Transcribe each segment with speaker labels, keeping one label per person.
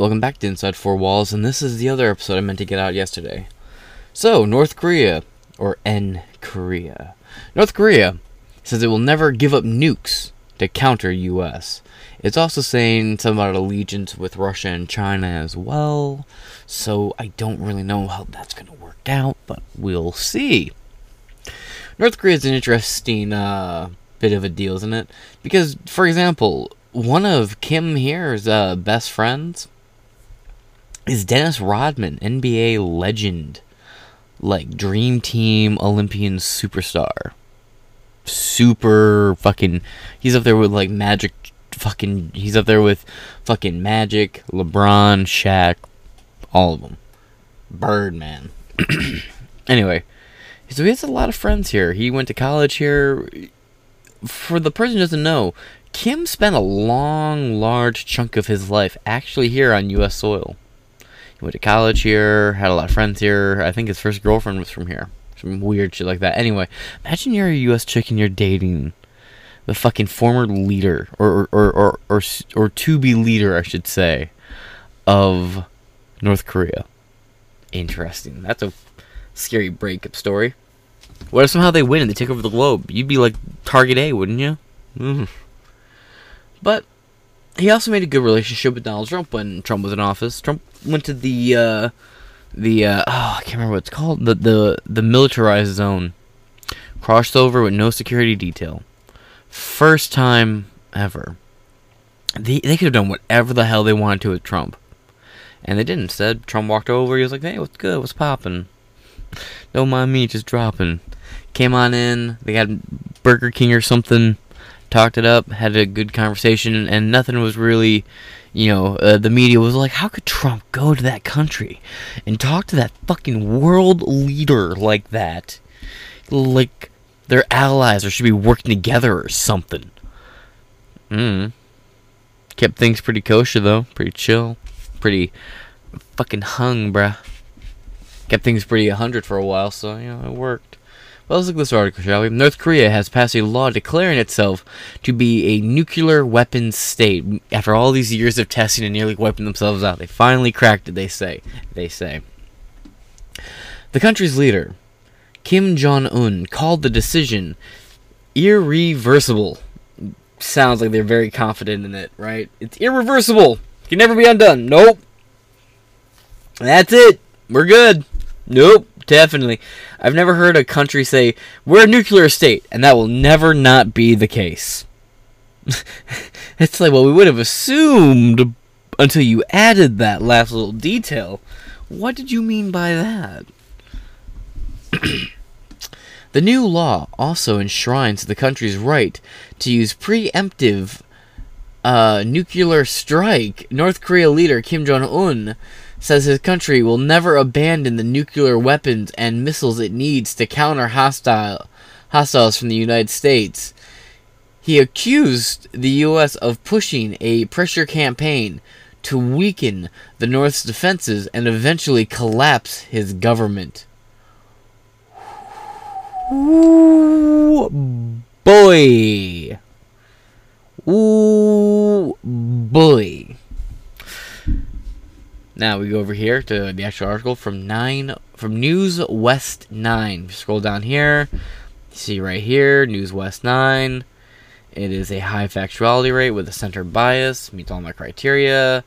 Speaker 1: welcome back to Inside Four Walls, and this is the other episode I meant to get out yesterday. So, North Korea, or N Korea. North Korea says it will never give up nukes to counter US. It's also saying something about allegiance with Russia and China as well, so I don't really know how that's going to work out, but we'll see. North Korea is an interesting uh, bit of a deal, isn't it? Because, for example, one of Kim here's uh, best friends is Dennis Rodman, NBA legend, like Dream Team Olympian superstar. Super fucking. He's up there with like Magic. Fucking. He's up there with fucking Magic, LeBron, Shaq, all of them. Birdman. anyway, so he has a lot of friends here. He went to college here. For the person who doesn't know, Kim spent a long, large chunk of his life actually here on U.S. soil. He went to college here, had a lot of friends here. I think his first girlfriend was from here. Some weird shit like that. Anyway, imagine you're a U.S. chick and you're dating the fucking former leader, or or or or, or, to be leader, I should say, of North Korea. Interesting. That's a scary breakup story. What if somehow they win and they take over the globe? You'd be like target A, wouldn't you? Mm. But he also made a good relationship with Donald Trump when Trump was in office. Trump went to the uh, the uh, oh I can't remember what it's called the the the militarized zone, crossed over with no security detail, first time ever. They they could have done whatever the hell they wanted to with Trump, and they didn't. Instead, Trump walked over. He was like, "Hey, what's good? What's poppin'? Don't mind me, just dropping." Came on in. They had Burger King or something talked it up, had a good conversation, and nothing was really, you know, uh, the media was like, how could Trump go to that country and talk to that fucking world leader like that? Like they're allies or should be working together or something. Mm. Kept things pretty kosher though, pretty chill, pretty fucking hung, bruh. Kept things pretty 100 for a while, so, you know, it worked. Well, let's look at this article, shall we? North Korea has passed a law declaring itself to be a nuclear weapons state. After all these years of testing and nearly wiping themselves out, they finally cracked it, they say. They say. The country's leader, Kim Jong un, called the decision irreversible. Sounds like they're very confident in it, right? It's irreversible. Can never be undone. Nope. That's it. We're good. Nope. Definitely. I've never heard a country say, we're a nuclear state, and that will never not be the case. it's like, well, we would have assumed until you added that last little detail. What did you mean by that? the new law also enshrines the country's right to use preemptive uh, nuclear strike. North Korea leader Kim Jong un says his country will never abandon the nuclear weapons and missiles it needs to counter hostile hostiles from the United States. He accused the US of pushing a pressure campaign to weaken the North's defenses and eventually collapse his government. Ooh, boy. Ooh, boy. Now we go over here to the actual article from nine from News West Nine. Scroll down here, see right here, News West Nine. It is a high factuality rate with a center bias, meets all my criteria.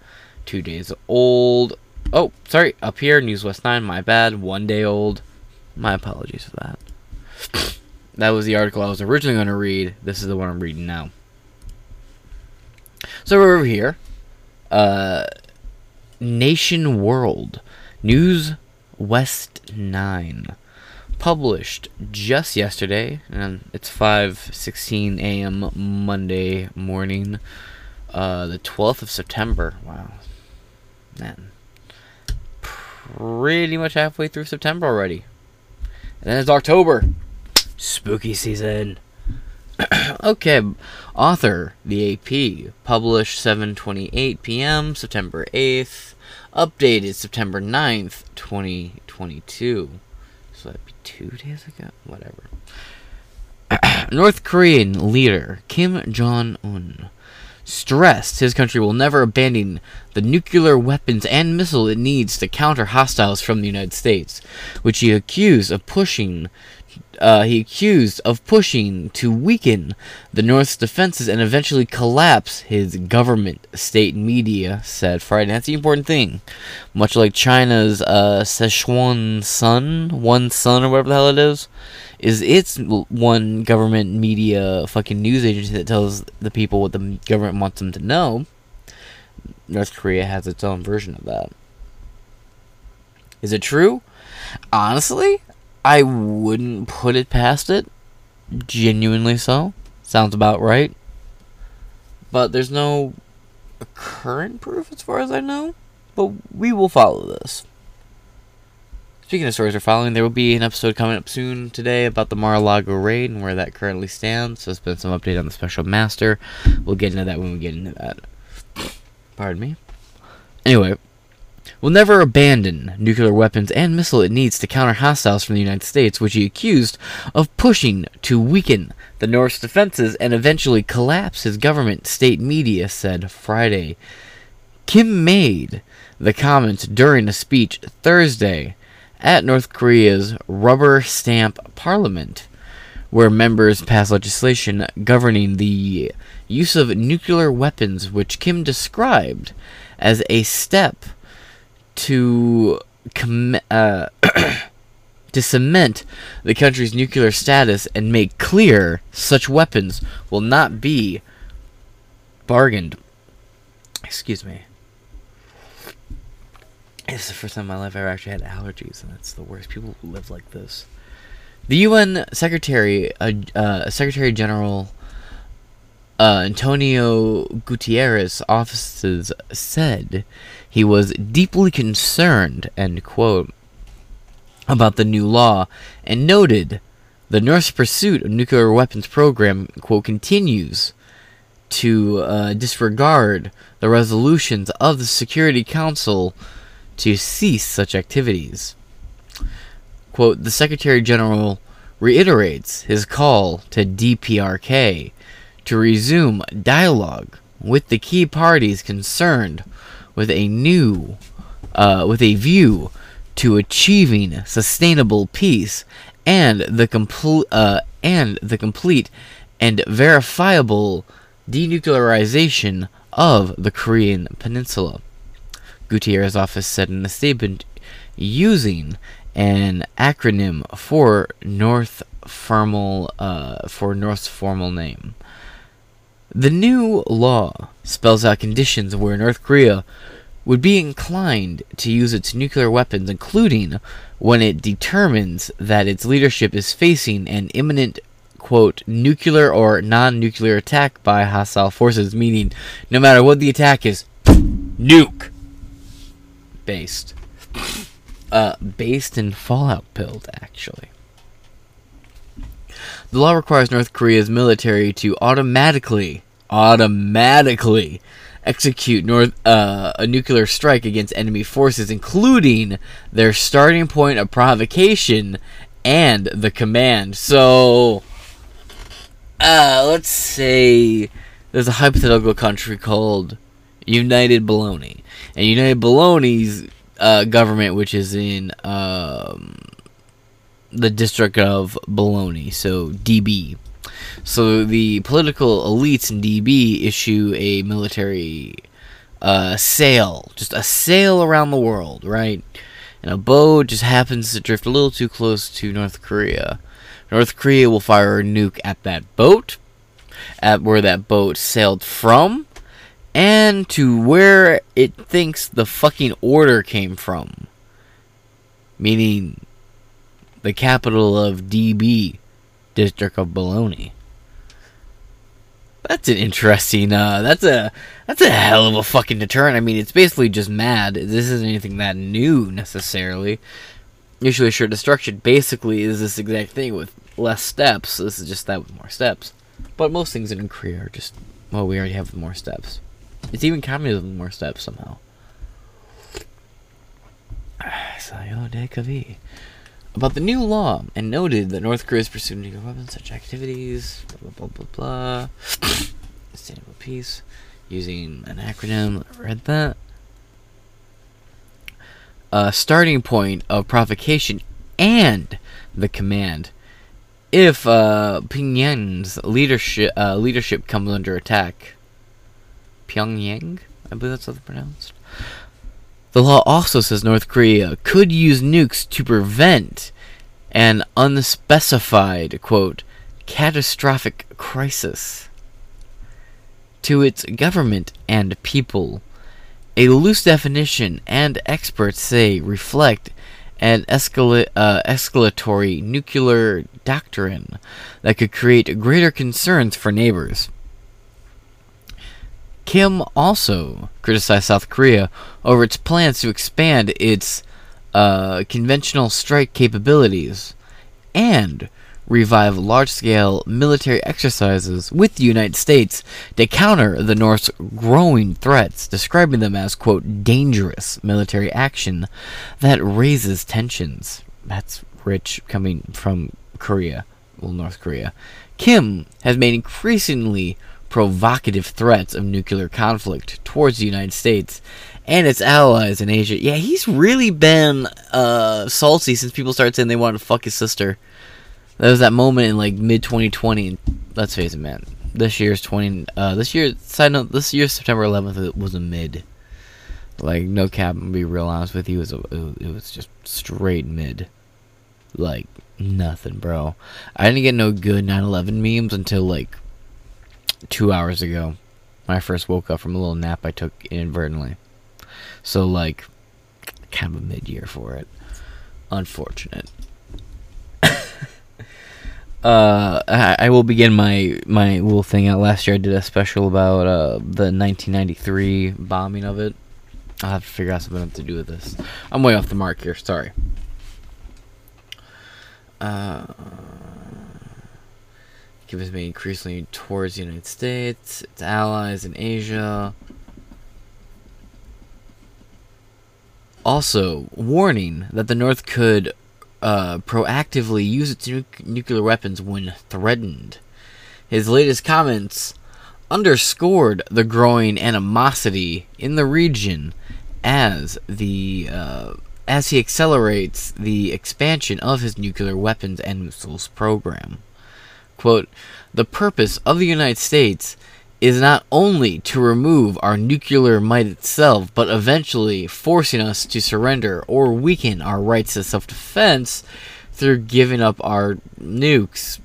Speaker 1: Two days old. Oh, sorry, up here, News West Nine. My bad, one day old. My apologies for that. that was the article I was originally going to read. This is the one I'm reading now. So we're over here. Uh Nation World News West 9 published just yesterday and it's 5:16 a.m. Monday morning uh the 12th of September. Wow. Man. Pretty much halfway through September already. And then it's October. Spooky season. Okay author the AP published 7:28 p.m. September 8th updated September 9th, 2022. So that'd be two days ago? Whatever. North Korean leader Kim Jong un stressed his country will never abandon the nuclear weapons and missile it needs to counter hostiles from the United States, which he accused of pushing uh, he accused of pushing to weaken the North's defenses and eventually collapse his government. State media said Friday. That's the important thing. Much like China's uh, Szechuan Sun, One Sun, or whatever the hell it is, is its one government media fucking news agency that tells the people what the government wants them to know. North Korea has its own version of that. Is it true? Honestly, I wouldn't put it past it. Genuinely so. Sounds about right. But there's no current proof as far as I know. But we will follow this. Speaking of stories we're following, there will be an episode coming up soon today about the Mar-a-Lago raid and where that currently stands. So there's been some update on the Special Master. We'll get into that when we get into that. Pardon me. Anyway, will never abandon nuclear weapons and missile it needs to counter hostiles from the United States, which he accused of pushing to weaken the North's defenses and eventually collapse his government, state media said Friday. Kim made the comments during a speech Thursday at North Korea's rubber stamp parliament, where members passed legislation governing the use of nuclear weapons, which Kim described as a step to uh, to cement the country's nuclear status and make clear such weapons will not be bargained. Excuse me. This is the first time in my life I ever actually had allergies, and it's the worst. People who live like this. The UN Secretary, uh, uh, Secretary General uh, Antonio Guterres' offices said he was deeply concerned, end quote, about the new law, and noted the North's pursuit of nuclear weapons program, quote, continues to uh, disregard the resolutions of the Security Council to cease such activities. Quote, the Secretary General reiterates his call to DPRK to resume dialogue with the key parties concerned with a new, uh, with a view to achieving sustainable peace and the complete, uh, and the complete and verifiable denuclearization of the Korean Peninsula. Guterres' office said in a statement using an acronym for North formal uh, for North's formal name. The new law spells out conditions where North Korea would be inclined to use its nuclear weapons, including when it determines that its leadership is facing an imminent, quote, nuclear or non nuclear attack by hostile forces, meaning no matter what the attack is, nuke! Based. Uh, based in Fallout build, actually. The law requires North Korea's military to automatically, automatically execute North uh, a nuclear strike against enemy forces, including their starting point of provocation and the command. So, uh, let's say there's a hypothetical country called United Baloney, and United Baloney's uh, government, which is in um, the district of Bologna, so DB. So the political elites in DB issue a military uh, sail, just a sail around the world, right? And a boat just happens to drift a little too close to North Korea. North Korea will fire a nuke at that boat, at where that boat sailed from, and to where it thinks the fucking order came from. Meaning the capital of DB, District of Bologna. That's an interesting. Uh, that's a that's a hell of a fucking deterrent. I mean, it's basically just mad. This isn't anything that new necessarily. Usually, sure, destruction basically is this exact thing with less steps. This is just that with more steps. But most things in Korea are just well, we already have more steps. It's even communism with more steps somehow. Sayo de Kavi about the new law and noted that North Korea is pursuing nuclear weapons, such activities, blah blah blah blah blah. Sustainable peace. using an acronym. I read that. A starting point of provocation and the command. If uh, Pyongyang's leadership uh, leadership comes under attack, Pyongyang, I believe that's how it's pronounced. The law also says North Korea could use nukes to prevent an unspecified, quote, catastrophic crisis to its government and people. A loose definition, and experts say reflect an escala- uh, escalatory nuclear doctrine that could create greater concerns for neighbors. Kim also criticized South Korea over its plans to expand its uh, conventional strike capabilities and revive large scale military exercises with the United States to counter the North's growing threats, describing them as, quote, dangerous military action that raises tensions. That's rich coming from Korea, well, North Korea. Kim has made increasingly provocative threats of nuclear conflict towards the United States and its allies in Asia. Yeah, he's really been uh, salty since people started saying they wanted to fuck his sister. There was that moment in like mid 2020. Let's face it, man. This year's 20. Uh, this year, side note, this year's September 11th was a mid. Like no cap, to be real honest with you, it was, a, it was just straight mid. Like nothing, bro. I didn't get no good 9/11 memes until like two hours ago. When I first woke up from a little nap I took inadvertently. So like, kind of a mid year for it. Unfortunate. uh, I, I, will begin my my little thing out. Last year I did a special about uh, the 1993 bombing of it. I'll have to figure out something to do with this. I'm way off the mark here. Sorry. Uh, Cuba's made increasingly towards the United States, its allies in Asia. Also, warning that the North could uh, proactively use its nu- nuclear weapons when threatened. His latest comments underscored the growing animosity in the region as the uh, as he accelerates the expansion of his nuclear weapons and missiles program. Quote, the purpose of the United States is not only to remove our nuclear might itself, but eventually forcing us to surrender or weaken our rights to self defense through giving up our nukes,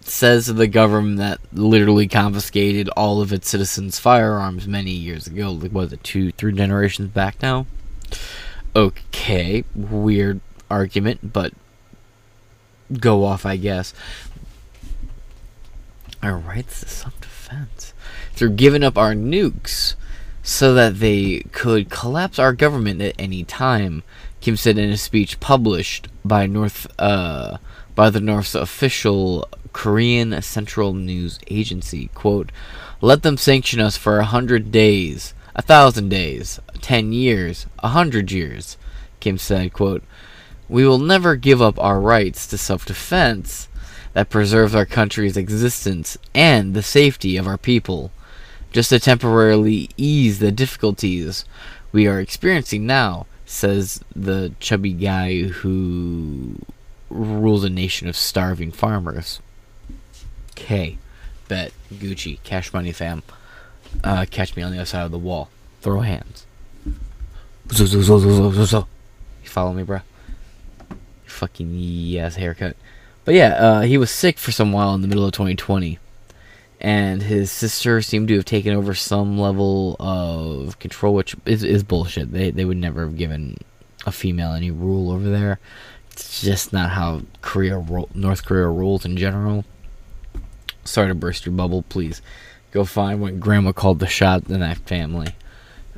Speaker 1: says the government that literally confiscated all of its citizens' firearms many years ago. Like, was it two, three generations back now? Okay, weird argument, but go off, I guess. Our rights to self defense through giving up our nukes so that they could collapse our government at any time. Kim said in a speech published by North uh, by the North's official Korean Central News Agency. Quote, let them sanction us for a hundred days, a thousand days, ten years, a hundred years, Kim said, quote, We will never give up our rights to self defense that preserves our country's existence and the safety of our people just to temporarily ease the difficulties we are experiencing now, says the chubby guy who rules a nation of starving farmers. Okay, bet Gucci, cash money fam. Uh, catch me on the other side of the wall. Throw hands. You follow me, bro? Fucking yes haircut. But yeah, uh, he was sick for some while in the middle of 2020 and his sister seemed to have taken over some level of control, which is, is bullshit. They they would never have given a female any rule over there. It's just not how Korea, North Korea rules in general. Sorry to burst your bubble. Please go find what Grandma called the shot in that family.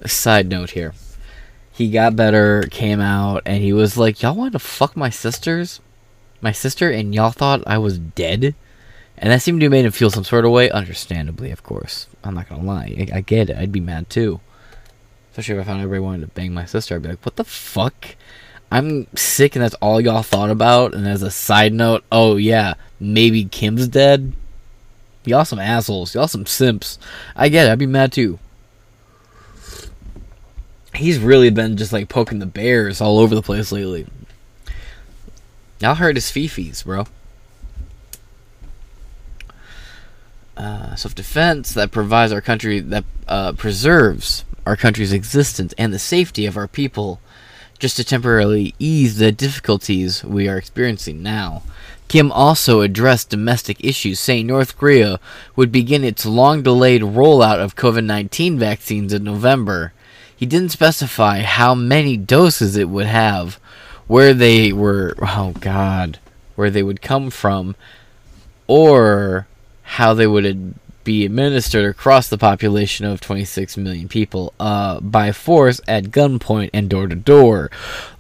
Speaker 1: Side note here. He got better, came out, and he was like, "Y'all want to fuck my sisters, my sister, and y'all thought I was dead." And that seemed to have made him feel some sort of way, understandably, of course. I'm not gonna lie. I, I get it. I'd be mad too. Especially if I found everybody wanted to bang my sister. I'd be like, what the fuck? I'm sick and that's all y'all thought about. And as a side note, oh yeah, maybe Kim's dead. Y'all some assholes. Y'all some simps. I get it. I'd be mad too. he's really been just like poking the bears all over the place lately. I'll hurt his fifis, bro. Uh, self-defense that provides our country that uh, preserves our country's existence and the safety of our people, just to temporarily ease the difficulties we are experiencing now. Kim also addressed domestic issues, saying North Korea would begin its long delayed rollout of COVID 19 vaccines in November. He didn't specify how many doses it would have, where they were, oh god, where they would come from, or how they would be administered across the population of 26 million people uh, by force at gunpoint and door to door.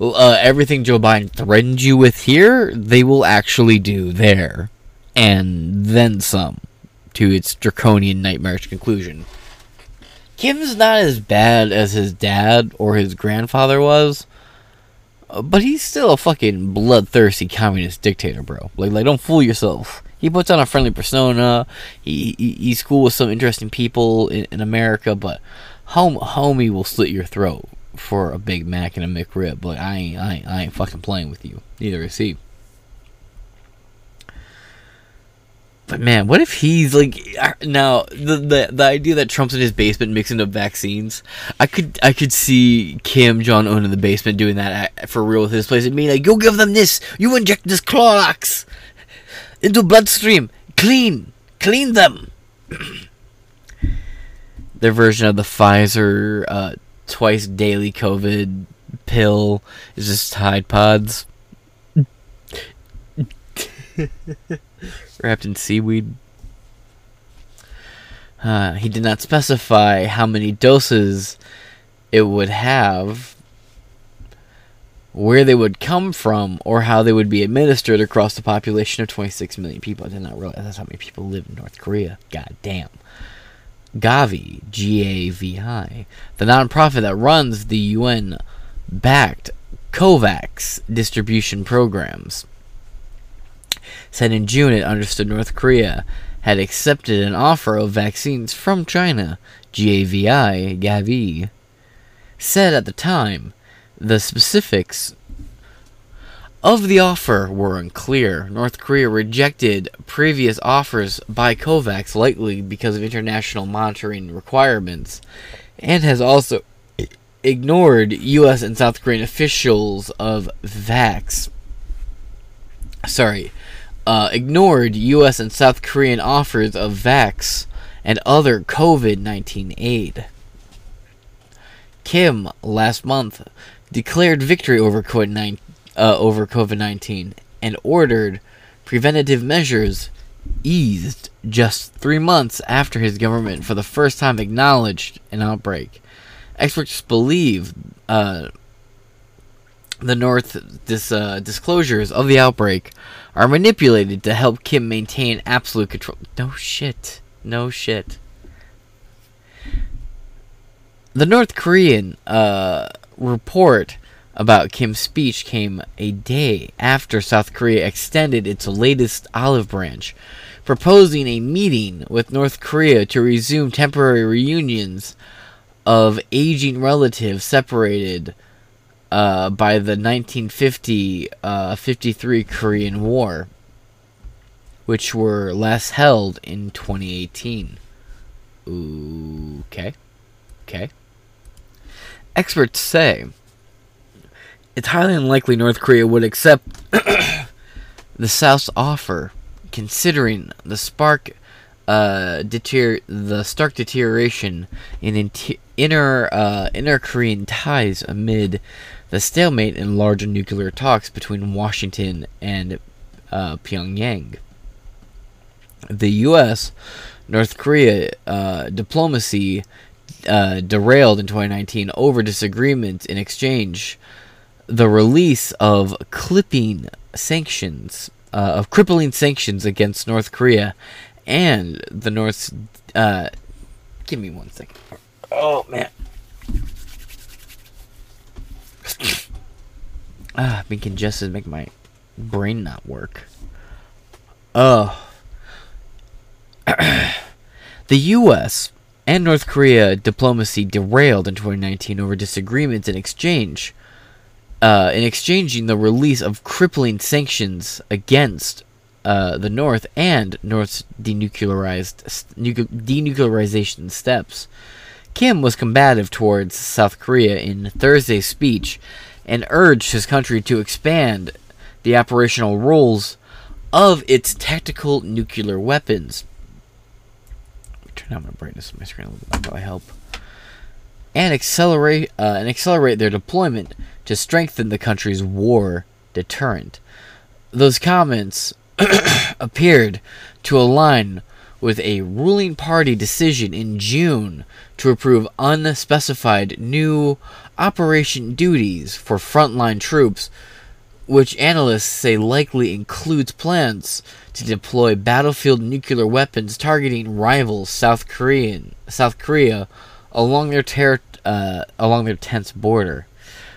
Speaker 1: Uh, everything Joe Biden threatened you with here, they will actually do there. And then some to its draconian nightmarish conclusion. Kim's not as bad as his dad or his grandfather was, but he's still a fucking bloodthirsty communist dictator, bro. Like, like, don't fool yourself. He puts on a friendly persona. He, he he's cool with some interesting people in, in America, but home homie will slit your throat for a Big Mac and a McRib. But I ain't I ain't, I ain't fucking playing with you. Neither is he. But man, what if he's like now the, the the idea that Trump's in his basement mixing up vaccines? I could I could see Kim Jong Un in the basement doing that for real with his place and being like, "You give them this, you inject this Clorox into bloodstream, clean, clean them." Their version of the Pfizer uh, twice daily COVID pill is just Tide Pods. wrapped in seaweed. Uh, he did not specify how many doses it would have, where they would come from, or how they would be administered across the population of 26 million people. I did not realize that's how many people live in North Korea. God damn. Gavi, G A V I, the nonprofit that runs the UN backed COVAX distribution programs said in June it understood North Korea had accepted an offer of vaccines from China. GAVI, Gavi, said at the time the specifics of the offer were unclear. North Korea rejected previous offers by COVAX likely because of international monitoring requirements and has also ignored US and South Korean officials of VAX. Sorry, uh, ignored U.S. and South Korean offers of vax and other COVID 19 aid. Kim last month declared victory over COVID uh, over COVID 19 and ordered preventative measures eased just three months after his government for the first time acknowledged an outbreak. Experts believe uh, the North dis, uh, disclosures of the outbreak are manipulated to help Kim maintain absolute control. No shit. No shit. The North Korean uh, report about Kim's speech came a day after South Korea extended its latest olive branch, proposing a meeting with North Korea to resume temporary reunions of aging relatives separated uh, by the 1950 uh, 53 Korean War, which were last held in 2018. Okay. Okay. Experts say it's highly unlikely North Korea would accept the South's offer, considering the spark uh, deter- the stark deterioration in inter- inner uh, inner Korean ties amid the stalemate in larger nuclear talks between Washington and uh, Pyongyang. The U.S. North Korea uh, diplomacy uh, derailed in 2019 over disagreement in exchange the release of clipping sanctions uh, of crippling sanctions against North Korea and the North. Uh, give me one second. Oh man. ah, being congested make my brain not work. Oh. the U.S. and North Korea diplomacy derailed in 2019 over disagreements in exchange uh, in exchanging the release of crippling sanctions against uh, the North and North's denuclearized denuclearization steps. Kim was combative towards South Korea in Thursday's speech and urged his country to expand the operational roles of its tactical nuclear weapons. Turn down my brightness of my screen a little bit. That probably help. And accelerate uh, and accelerate their deployment to strengthen the country's war deterrent. Those comments appeared to align with a ruling party decision in June to approve unspecified new operation duties for frontline troops, which analysts say likely includes plans to deploy battlefield nuclear weapons targeting rivals South Korean South Korea along their ter- uh, along their tense border.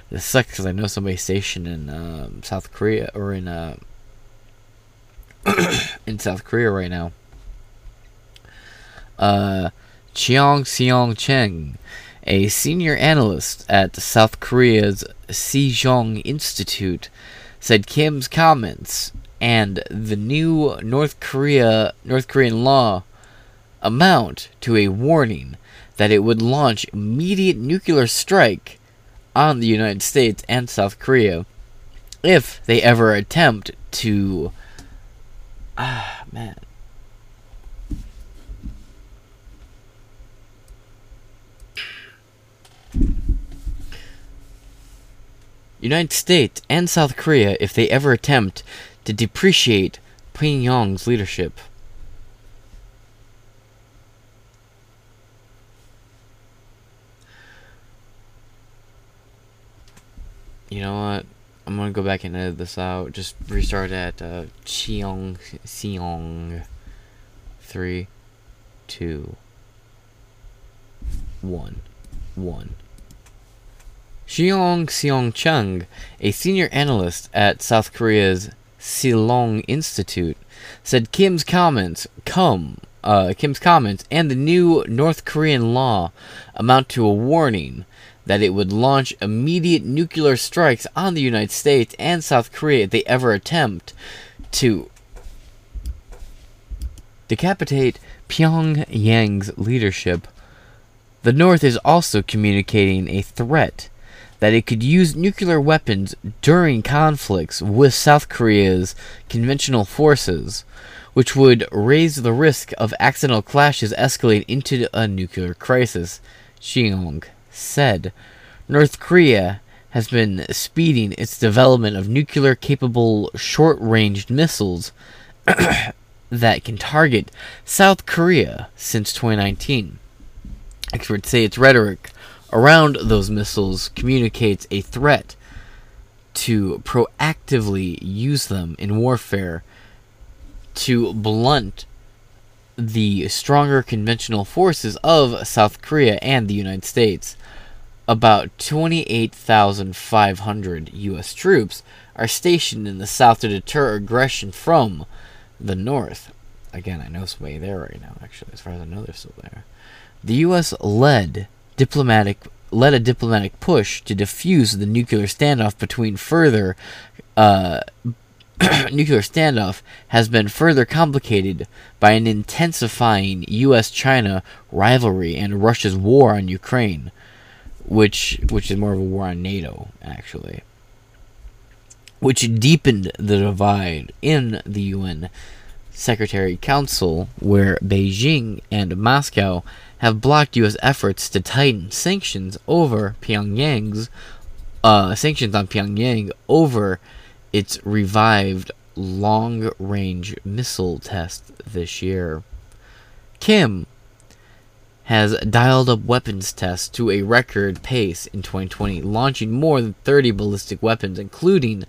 Speaker 1: This sucks because I know somebody stationed in um, South Korea or in uh, in South Korea right now. Uh, Chiang Seong Cheng, a senior analyst at South Korea's Sejong Institute, said Kim's comments and the new North Korea North Korean law amount to a warning that it would launch immediate nuclear strike on the United States and South Korea if they ever attempt to ah man United States and South Korea if they ever attempt to depreciate Pyongyang's leadership. You know what? I'm gonna go back and edit this out. Just restart at uh, Cheong Seong. Three, two, one, one. Cheong Seong Chung, a senior analyst at South Korea's Sejong Institute, said Kim's comments come uh, Kim's comments and the new North Korean law amount to a warning that it would launch immediate nuclear strikes on the United States and South Korea if they ever attempt to decapitate Pyongyang's leadership. The North is also communicating a threat that it could use nuclear weapons during conflicts with South Korea's conventional forces, which would raise the risk of accidental clashes escalating into a nuclear crisis, Cheong said. North Korea has been speeding its development of nuclear capable short range missiles that can target South Korea since 2019. Experts say its rhetoric around those missiles communicates a threat to proactively use them in warfare to blunt the stronger conventional forces of South Korea and the United States. About 28,500 U.S. troops are stationed in the south to deter aggression from the north. Again, I know somebody there right now, actually, as far as I know, they're still there. The U.S. led diplomatic led a diplomatic push to defuse the nuclear standoff between further uh, nuclear standoff has been further complicated by an intensifying U.S.-China rivalry and Russia's war on Ukraine, which which is more of a war on NATO actually, which deepened the divide in the UN Secretary Council, where Beijing and Moscow have blocked U.S. efforts to tighten sanctions over Pyongyang's uh, sanctions on Pyongyang over its revived long-range missile test this year. Kim has dialed up weapons tests to a record pace in 2020, launching more than 30 ballistic weapons, including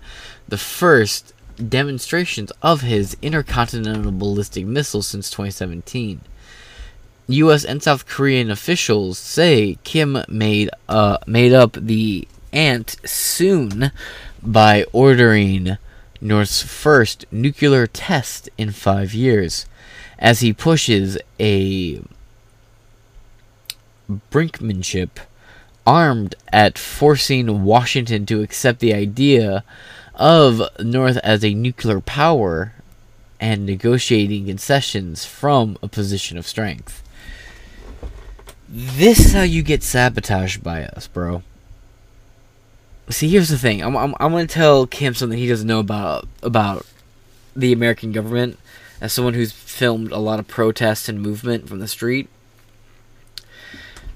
Speaker 1: the first demonstrations of his intercontinental ballistic missile since 2017. U.S. and South Korean officials say Kim made uh, made up the ant soon by ordering North's first nuclear test in five years, as he pushes a brinkmanship armed at forcing Washington to accept the idea of North as a nuclear power and negotiating concessions from a position of strength. This is how you get sabotaged by us, bro. See, here's the thing. I'm, I'm, I'm going to tell Kim something he doesn't know about about the American government as someone who's filmed a lot of protest and movement from the street.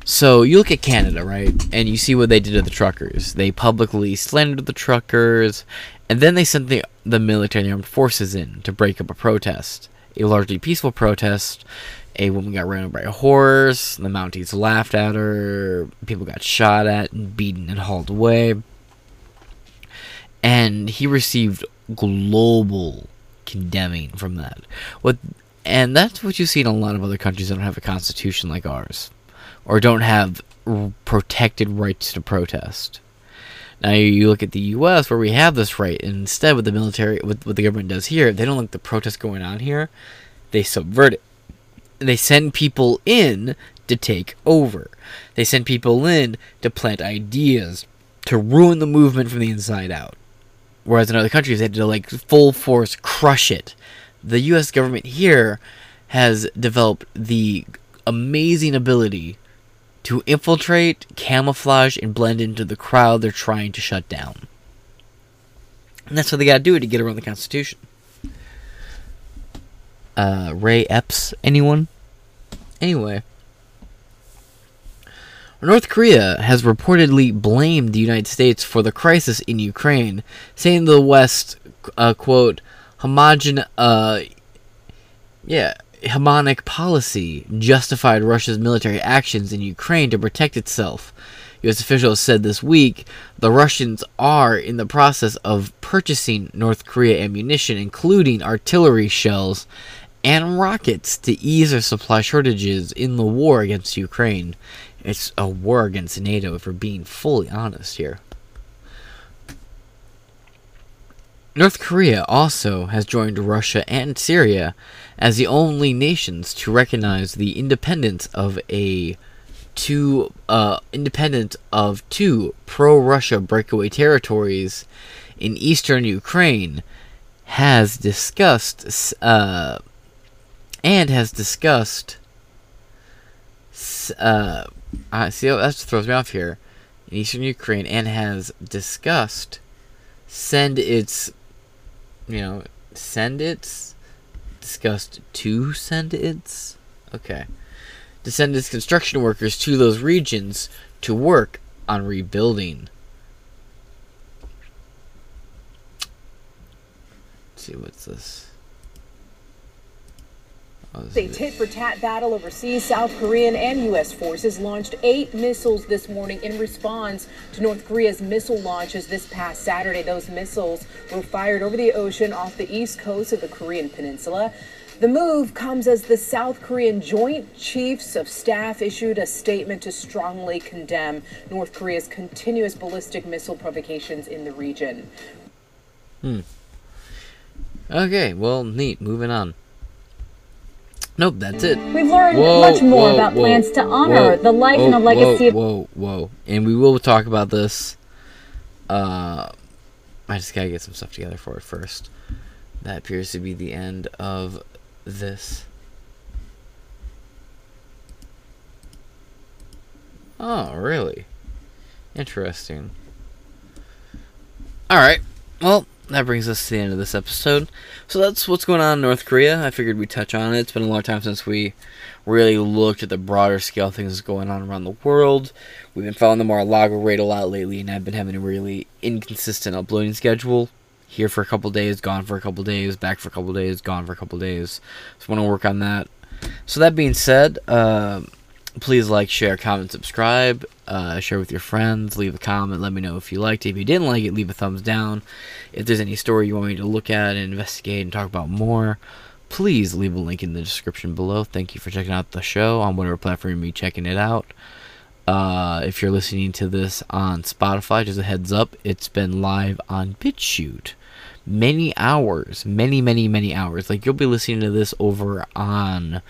Speaker 1: So you look at Canada, right, and you see what they did to the truckers. They publicly slandered the truckers, and then they sent the the military armed forces in to break up a protest, a largely peaceful protest. A woman got ran over by a horse. The Mounties laughed at her. People got shot at and beaten and hauled away. And he received global condemning from that. What, and that's what you see in a lot of other countries that don't have a constitution like ours or don't have protected rights to protest. Now you look at the U.S. where we have this right, and instead, what the military, what, what the government does here, they don't like the protest going on here. They subvert it. They send people in to take over. They send people in to plant ideas to ruin the movement from the inside out. Whereas in other countries, they had to like full force crush it. The U.S. government here has developed the amazing ability to infiltrate, camouflage, and blend into the crowd they're trying to shut down. And that's what they gotta do to get around the Constitution. Uh, Ray Epps, anyone? Anyway. North Korea has reportedly blamed the United States for the crisis in Ukraine, saying the West, uh, quote, homogen, uh, yeah, hegemonic policy justified Russia's military actions in Ukraine to protect itself. U.S. officials said this week the Russians are in the process of purchasing North Korea ammunition, including artillery shells and rockets, to ease their supply shortages in the war against Ukraine. It's a war against NATO, if we're being fully honest here. North Korea also has joined Russia and Syria as the only nations to recognize the independence of a two uh, independent of two pro-Russia breakaway territories in eastern Ukraine has discussed uh, and has discussed uh, I see that throws me off here. In eastern Ukraine and has discussed send its you know, send its discussed send its okay to send its construction workers to those regions to work on rebuilding. Let's see what's this.
Speaker 2: A tit for tat battle overseas, South Korean and U.S. forces launched eight missiles this morning in response to North Korea's missile launches this past Saturday. Those missiles were fired over the ocean off the east coast of the Korean Peninsula. The move comes as the South Korean Joint Chiefs of Staff issued a statement to strongly condemn North Korea's continuous ballistic missile provocations in the region.
Speaker 1: Hmm. Okay, well, neat. Moving on. Nope, that's it.
Speaker 3: We've learned whoa, much more whoa, about whoa, plans to honor the life and the legacy
Speaker 1: of. Whoa, whoa, And we will talk about this. Uh, I just gotta get some stuff together for it first. That appears to be the end of this. Oh, really? Interesting. Alright. Well, that brings us to the end of this episode. So that's what's going on in North Korea. I figured we'd touch on it. It's been a long time since we really looked at the broader scale things going on around the world. We've been following the Mar-a-Lago raid a lot lately, and I've been having a really inconsistent uploading schedule. Here for a couple days, gone for a couple days, back for a couple days, gone for a couple days. So I want to work on that. So that being said, uh, please like, share, comment, subscribe, uh, share with your friends, leave a comment, let me know if you liked it. If you didn't like it, leave a thumbs down. If there's any story you want me to look at and investigate and talk about more, please leave a link in the description below. Thank you for checking out the show on whatever platform you're checking it out. Uh, if you're listening to this on Spotify, just a heads up, it's been live on BitChute. Many hours, many, many, many hours. Like you'll be listening to this over on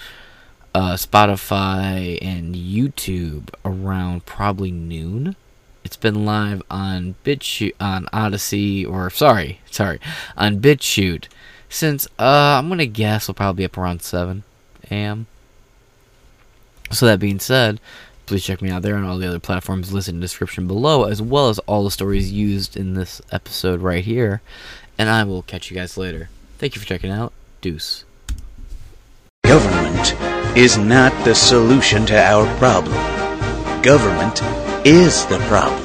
Speaker 1: uh, Spotify and YouTube around probably noon. It's been live on BitChute, on Odysee, or sorry, sorry, on BitChute since uh, I'm gonna guess we'll probably be up around 7 a.m. So that being said, please check me out there on all the other platforms listed in the description below, as well as all the stories used in this episode right here. And I will catch you guys later. Thank you for checking out. Deuce.
Speaker 4: Government is not the solution to our problem. Government is the problem.